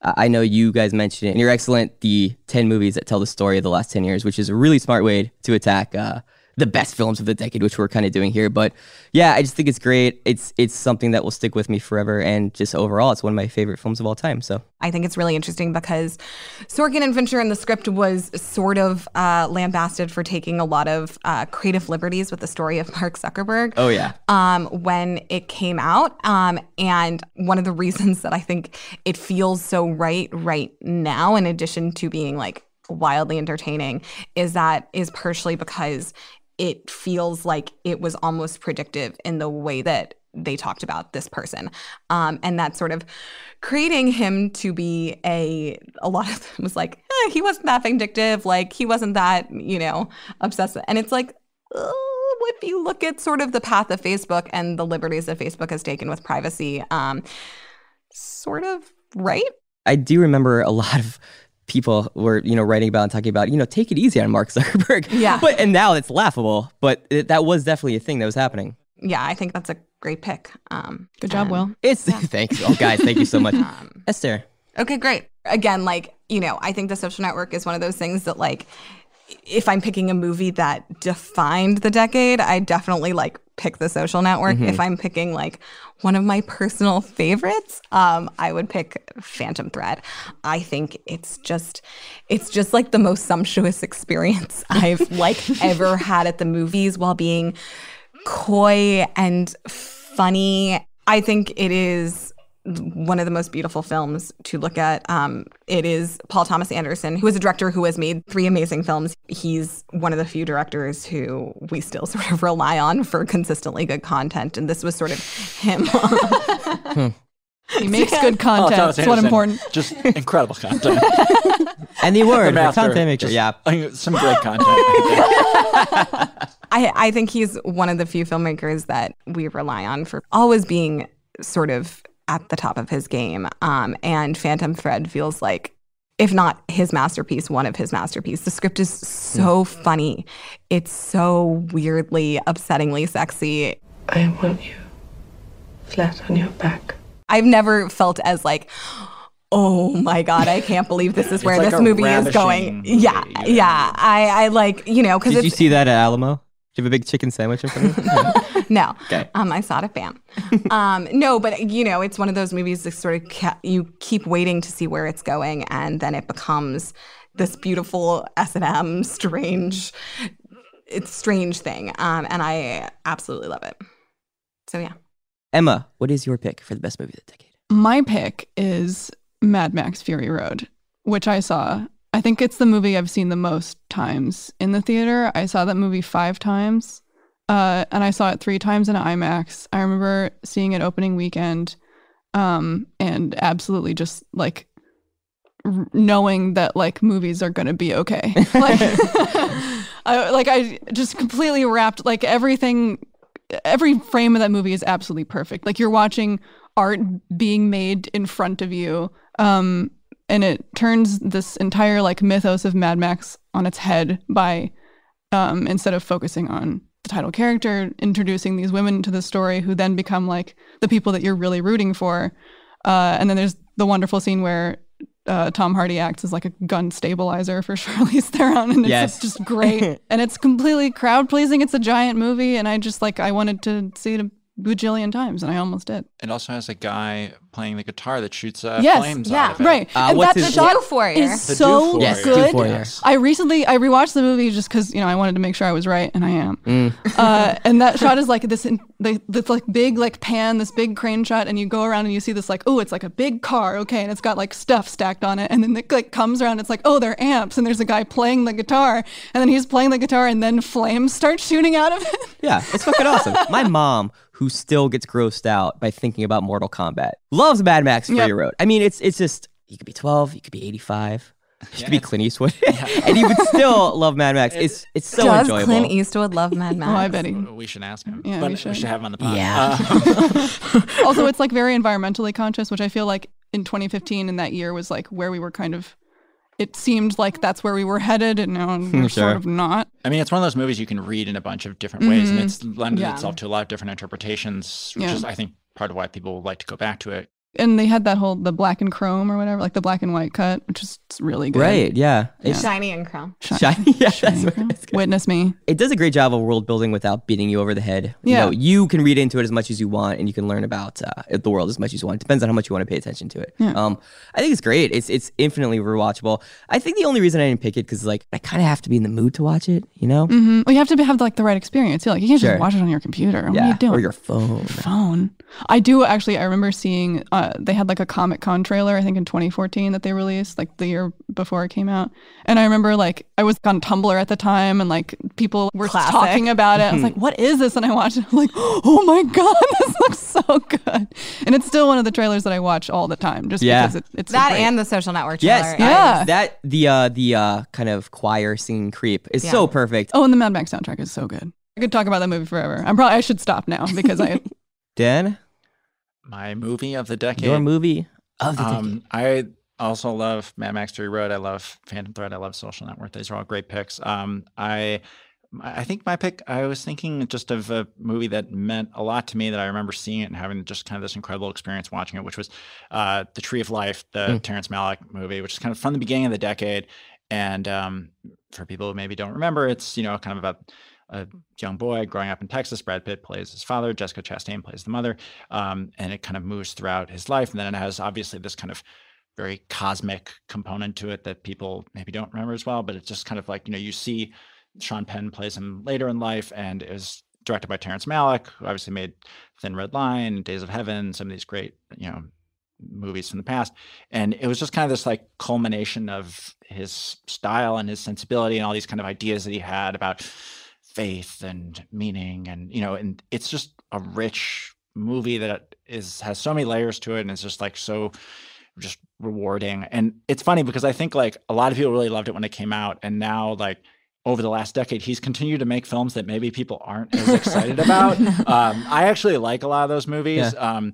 I I know you guys mentioned it, and you're excellent. The 10 movies that tell the story of the last 10 years, which is a really smart way to attack uh, the best films of the decade, which we're kind of doing here. But yeah, I just think it's great. It's it's something that will stick with me forever, and just overall, it's one of my favorite films of all time. So I think it's really interesting because Sorkin and Fincher in the script was sort of uh, lambasted for taking a lot of uh, creative liberties with the story of Mark Zuckerberg. Oh, yeah. Um, when it came out, um, and one of the reasons that I think it feels so right right now, in addition to being like wildly entertaining, is that is partially because it feels like it was almost predictive in the way that they talked about this person. Um, and that sort of creating him to be a a lot of them was like eh, he wasn't that vindictive. Like he wasn't that you know obsessive. And it's like oh, if you look at sort of the path of facebook and the liberties that facebook has taken with privacy um, sort of right. I do remember a lot of people were you know writing about and talking about you know take it easy on Mark Zuckerberg. Yeah. but and now it's laughable, but it, that was definitely a thing that was happening. yeah i think that's a great pick um, Good job, Will. It's thanks, oh guys, thank you so much, um, Esther. Okay, great. Again, like, you know, I think The Social Network is one of those things that, like, if I'm picking a movie that defined the decade, I definitely like pick The Social Network. If I'm picking like one of my personal favorites, um, I would pick Phantom Thread. I think it's just, it's just like the most sumptuous experience I've like ever had at the movies while being coy and funny. I think it is one of the most beautiful films to look at. Um, it is Paul Thomas Anderson, who is a director who has made three amazing films. He's one of the few directors who we still sort of rely on for consistently good content. And this was sort of him. He makes good content. Thomas That's what important. Just incredible content. And the word, The master, content maker. just- yeah. Some great content. I, I think he's one of the few filmmakers that we rely on for always being sort of at the top of his game. Um, and Phantom Thread feels like, if not his masterpiece, one of his masterpieces. The script is so funny. It's so weirdly, upsettingly sexy. I want you flat on your back. I've never felt as like, oh my god, I can't believe this is where like this movie is going. ravishing Yeah, movie, yeah. I, I like you know because Did you see that at Alamo? Do you have a big chicken sandwich in front of you? no. Okay. Um, I saw it at BAM. um, no, but you know, it's one of those movies that sort of ca- you keep waiting to see where it's going, and then it becomes this beautiful S and M strange, it's strange thing. Um, and I absolutely love it. So yeah. Emma, what is your pick for the best movie of the decade? My pick is Mad Max Fury Road, which I saw. I think it's the movie I've seen the most times in the theater. I saw that movie five times, uh, and I saw it three times in IMAX. I remember seeing it opening weekend, um, and absolutely just like r- knowing that like movies are gonna be okay. Like, I, like I just completely wrapped like everything. Every frame of that movie is absolutely perfect. Like you're watching art being made in front of you. Um, and it turns this entire like mythos of Mad Max on its head by um, instead of focusing on the title character, introducing these women to the story who then become like the people that you're really rooting for. Uh, and then there's the wonderful scene where uh, Tom Hardy acts as like a gun stabilizer for Charlize Theron, and it's just great. and it's completely crowd pleasing. It's a giant movie, and I just like I wanted to see it a bajillion times, and I almost did. it also has a guy playing the guitar that shoots uh, Yes, flames yeah, out of it. Right. Uh, and what's that his- shot Euphoria. is The so Yes, good. Yes. I recently I rewatched the movie just because you know I wanted to make sure I was right, and I am. Mm. Uh, and that shot is like this, in, the, this like big like pan, this big crane shot, and you go around and you see this like oh it's like a big car, okay, and it's got like stuff stacked on it, and then it like comes around, it's like oh they're amps, and there's a guy playing the guitar, and then he's playing the guitar, and then flames start shooting out of it. Yeah, it's fucking awesome. My mom, who still gets grossed out by thinking about Mortal Kombat, loves Mad Max Fury Yep. Road. I mean, it's it's just you could be 12, you could be 85, you Yeah, could be Clint Eastwood, and you would still love Mad Max. It's it's so Does enjoyable. Clint Eastwood love Mad Max? Oh, I bet he. We should ask him. Yeah, but we we should. should. have him on the podcast. Yeah. Uh, also, it's like very environmentally conscious, which I feel like in 2015 in that year was like where we were kind of. It seemed like that's where we were headed, and now we're Sure. sort of not. I mean, it's one of those movies you can read in a bunch of different ways, and Mhm. it's lended Yeah. itself to a lot of different interpretations, which Yeah. is, I think, part of why people like to go back to it. And they had that whole the black and chrome or whatever, like the black and white cut, which is really good. Right? Yeah. It's Shiny and chrome. Shi- shiny. Yeah, shiny that's chrome. Witness me. It does a great job of world building without beating you over the head. You Yeah. know, you can read into it as much as you want, and you can learn about uh, the world as much as you want. It depends on how much you want to pay attention to it. Yeah. Um, I think it's great. It's it's infinitely rewatchable. I think the only reason I didn't pick it because like I kind of have to be in the mood to watch it. You know? hmm Well, you have to have like the right experience. too. Like you can't Sure. just watch it on your computer. What are yeah. you doing? Or your phone. phone. I do actually. I remember seeing. Uh, they had like a Comic Con trailer. I think in 2014 that they released, like the year before it came out. And I remember like I was on Tumblr at the time, and like people were Classic. talking about it. I was like, "What is this?" And I watched it. I'm like, "Oh my god, this looks so good!" And it's still one of the trailers that I watch all the time, just Yeah. because it, it's That great. and the social network trailer. Yes, I- Yeah. That the uh the uh kind of choir singing creep is so perfect. Oh, and the Mad Max soundtrack is so good. I could talk about that movie forever. I'm probably I should stop now because I Dan, My movie of the decade. your movie of the decade. Um, I also love Mad Max Fury Road. I love Phantom Thread. I love Social Network. These are all great picks. Um, I I think my pick. I was thinking just of a movie that meant a lot to me that I remember seeing it and having just kind of this incredible experience watching it, which was uh, The Tree of Life, the Mm. Terrence Malick movie, which is kind of from the beginning of the decade. And um, for people who maybe don't remember, it's you know kind of about a young boy growing up in Texas. Brad Pitt plays his father. Jessica Chastain plays the mother. Um, and it kind of moves throughout his life. And then it has obviously this kind of very cosmic component to it that people maybe don't remember as well. But it's just kind of like, you know, you see Sean Penn plays him later in life and it was directed by Terrence Malick, who obviously made Thin Red Line, Days of Heaven, some of these great, you know, movies from the past. And it was just kind of this like culmination of his style and his sensibility and all these kind of ideas that he had about faith and meaning and you know and it's just a rich movie that is has so many layers to it and it's just like so just rewarding and it's funny because i think like a lot of people really loved it when it came out and now like over the last decade he's continued to make films that maybe people aren't as excited about um i actually like a lot of those movies um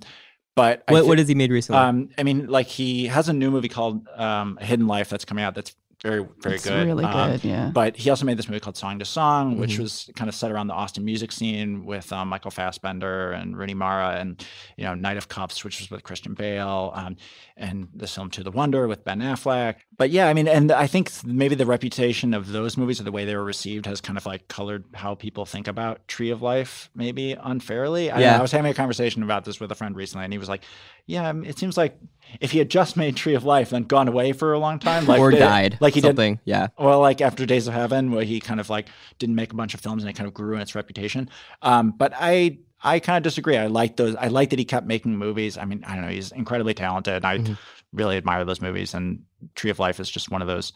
but I what thi- what has he made recently? um, I mean, like he has a new movie called um, Hidden Life that's coming out. That's very, very It's good. really Um, good, yeah. But he also made this movie called Song to Song, which Mhm. was kind of set around the Austin music scene with um, Michael Fassbender and Rooney Mara, and you know, Knight of Cups, which was with Christian Bale, um, and the film To the Wonder with Ben Affleck. But yeah, I mean, and I think maybe the reputation of those movies or the way they were received has kind of like colored how people think about Tree of Life, maybe unfairly. I, Yeah. I was having a conversation about this with a friend recently, and he was like, "Yeah, um, it seems like if he had just made Tree of Life and gone away for a long time, like or died. like he something. did, Yeah. well, like after Days of Heaven, where he kind of like didn't make a bunch of films and it kind of grew in its reputation. Um, but I I kind of disagree. I like those. I like that he kept making movies. I mean, I don't know. He's incredibly talented. I Mm-hmm. really admire those movies, and Tree of Life is just one of those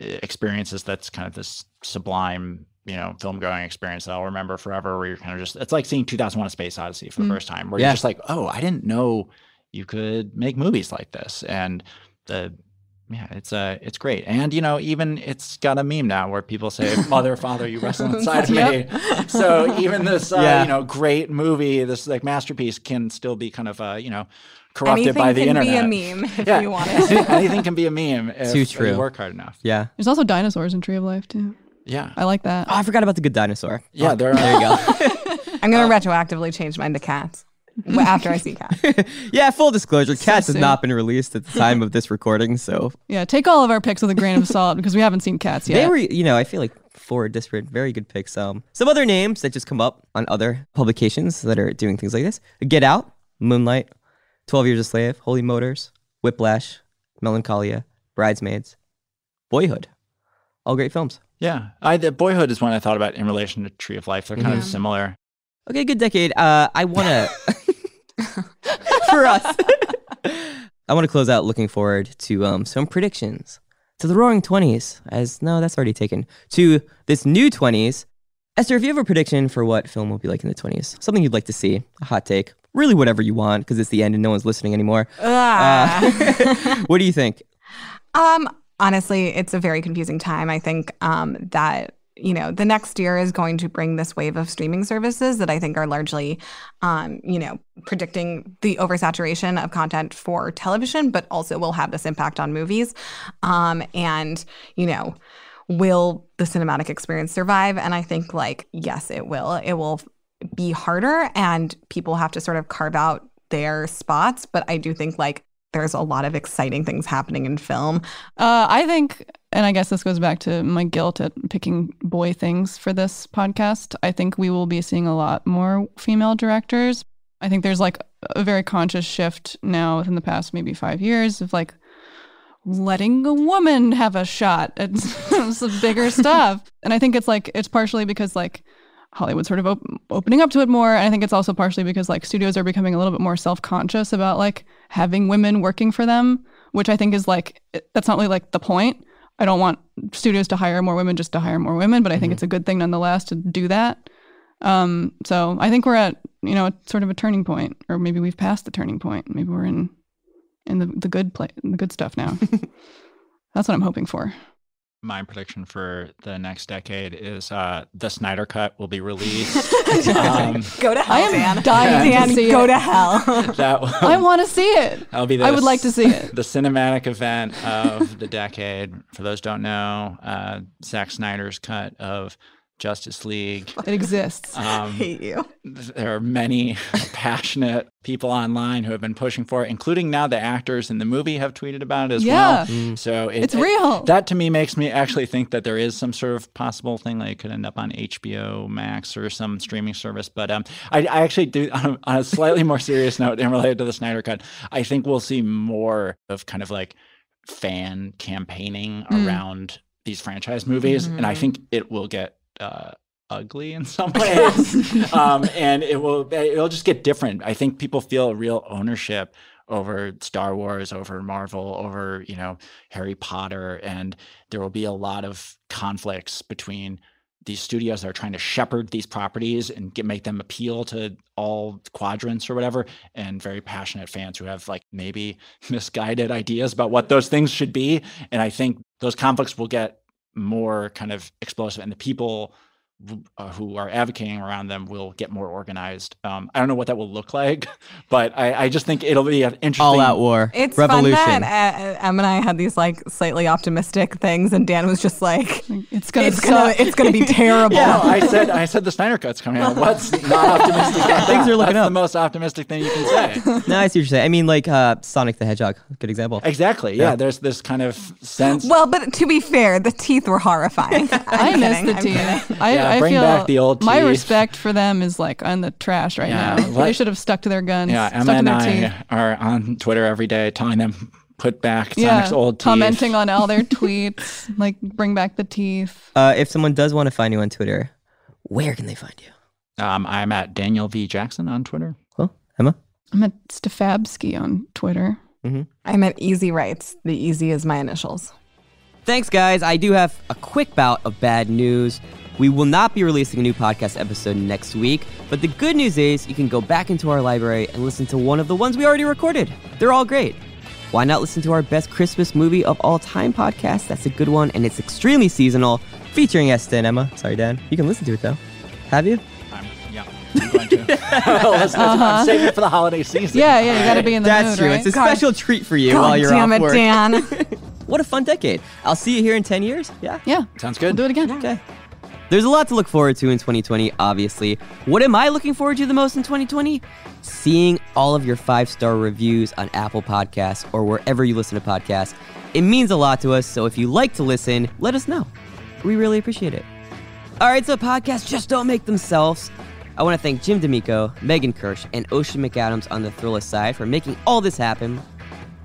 uh, experiences that's kind of this sublime, you know, film going experience that I'll remember forever. Where you're kind of just it's like seeing 2001: A Space Odyssey for the Mm. first time, where Yeah. you're just like, oh, I didn't know you could make movies like this, and the yeah, it's uh, it's great, and you know, even it's got a meme now where people say, "Mother, Father, you wrestle inside of me." So even this, uh, Yeah. you know, great movie, this like masterpiece, can still be kind of, uh, you know, corrupted Anything by the internet. Anything can internet. be a meme if yeah, you want it. anything can be a meme if Too you true. work hard enough. Yeah. There's also dinosaurs in Tree of Life too. Yeah, I like that. Oh, I forgot about the good dinosaur. yeah, Oh, there. there you go. I'm gonna retroactively change mine to cats w- after I see cats. yeah, full disclosure, Cats has not been released at the time of this recording, so Yeah, take all of our picks with a grain of salt because we haven't seen cats yet. they were, you know, I feel like four disparate, very good picks. Um, some other names that just come up on other publications that are doing things like this: Get Out, Moonlight, 12 Years a Slave, Holy Motors, Whiplash, Melancholia, Bridesmaids, Boyhood. All great films. Yeah, I the Boyhood is one I thought about in relation to Tree of Life. They're kind Mhm. of similar. Okay, good decade. Uh, I want to, for us, I want to close out looking forward to um, some predictions to the Roaring Twenties. As no, that's already taken to this new twenties. Esther, if you have a prediction for what film will be like in the twenties, something you'd like to see, a hot take, really whatever you want, because it's the end and no one's listening anymore. Uh, what do you think? Um, honestly, it's a very confusing time. I think um, that you know the next year is going to bring this wave of streaming services that I think are largely, um, you know, predicting the oversaturation of content for television, but also will have this impact on movies. Um, and you know, will the cinematic experience survive? And I think like yes, it will. It will be harder, and people have to sort of carve out their spots. But I do think like there's a lot of exciting things happening in film. Uh, I think, and I guess this goes back to my guilt at picking boy things for this podcast. I think we will be seeing a lot more female directors. I think there's like a very conscious shift now within the past maybe five years of like letting a woman have a shot at some bigger stuff. And I think it's like, it's partially because like Hollywood's sort of op- opening up to it more. And I think it's also partially because like studios are becoming a little bit more self conscious about like having women working for them, which I think is like, that's not really like the point. I don't want studios to hire more women just to hire more women, but I think it's a good thing nonetheless to do that. Um, so I think we're at, you know, sort of a turning point, or maybe we've passed the turning point. Maybe we're in in the, the good play the good stuff now. That's what I'm hoping for. My prediction for the next decade is uh, the Snyder Cut will be released. um, Go to hell, I am Dan. dying Dan, to see go it. to hell. that will, I want to see it. That'll be the, I would like to see it. The cinematic event of the decade. For those who don't know, uh, Zack Snyder's cut of Justice League. It exists. Um, hate you. There are many passionate people online who have been pushing for it, including now the actors in the movie have tweeted about it as Yeah. well. Mm. So it, It's it- real. that to me makes me actually think that there is some sort of possible thing like it could end up on HBO Max or some streaming service. But um, I, I actually do on a, on a slightly more serious note and related to the Snyder Cut. I think we'll see more of kind of like fan campaigning Mm. around these franchise movies, and I Mhm. think it will get. Uh, ugly in some ways. Um, and it will it'll just get different. I think people feel real ownership over star wars over marvel over you know harry potter and there will be a lot of conflicts between these studios that are trying to shepherd these properties and get, make them appeal to all quadrants or whatever and very passionate fans who have like maybe misguided ideas about what those things should be. And i think those conflicts will get more kind of explosive and the people uh, who are advocating around them will get more organized. Um, I don't know what that will look like, but I, I just think it'll be an interesting All out war. It's Revolution. fun that uh, Em and I had these like slightly optimistic things, and Dan was just like, It's gonna "It's gonna, it's gonna be terrible." No, I said I said the Snyder Cut's coming out. What's not optimistic? About Things are looking That's up. the most optimistic thing you can say. no, I see what you're saying. I mean, like uh, Sonic the Hedgehog, good example. Exactly. Yeah, Yeah. there's this kind of sense. Well, but to be fair, the teeth were horrifying. I I'm miss kidding, the teeth. kidding. I, Yeah, I bring feel back the old my teeth. respect for them is like on the trash right Yeah, now. let- they should have stuck to their guns. yeah, stuck Emma to and their I teeth. are on Twitter every day telling them put back Yeah, old teeth. commenting on all their tweets, like bring back the teeth. Uh, if someone does want to find you on Twitter, where can they find you? Um, I'm at Daniel V Jackson on Twitter. Well, Emma. I'm at Stefansky on Twitter. I'm at EZ Writes. The easy is my initials. Thanks, guys. I do have a quick bout of bad news. We will not be releasing a new podcast episode next week, but the good news is you can go back into our library and listen to one of the ones we already recorded. They're all great. Why not listen to our best Christmas movie of all time podcast? That's a good one, and it's extremely seasonal, featuring Esther and Emma. Sorry, Dan. You can listen to it though. Have you? I'm, yeah, I'm going to. Listen, I'm saving it for the holiday season. Yeah, yeah, you got to be in the That's mood, true. right? It's a God- special treat for you God while you're damn off it, work. Dan. What a fun decade. I'll see you here in 10 years. Yeah. yeah, Sounds we'll good. do it again. Okay. There's a lot to look forward to in 2020, obviously. What am I looking forward to the most in 2020? Seeing all of your five star reviews on Apple Podcasts or wherever you listen to podcasts. It means a lot to us, so if you like to listen, let us know. We really appreciate it. All right, so podcasts just don't make themselves. I want to thank Jim D'Amico, Megan Kirsch, and Ocean McAdams on the Thrillist side for making all this happen.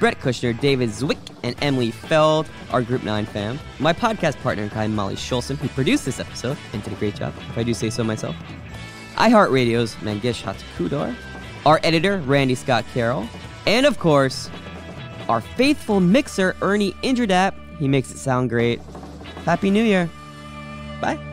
Brett Kushner, David Zwick, and Emily Feld, our Group 9 fam. My podcast partner in crime, Molly Schulson, who produced this episode and did a great job, if I do say so myself. iHeartRadio's Mangesh Hattikudur, our editor, Randy Scott Carroll, and of course, our faithful mixer, Ernie Indradat. He makes it sound great. Happy New Year. Bye.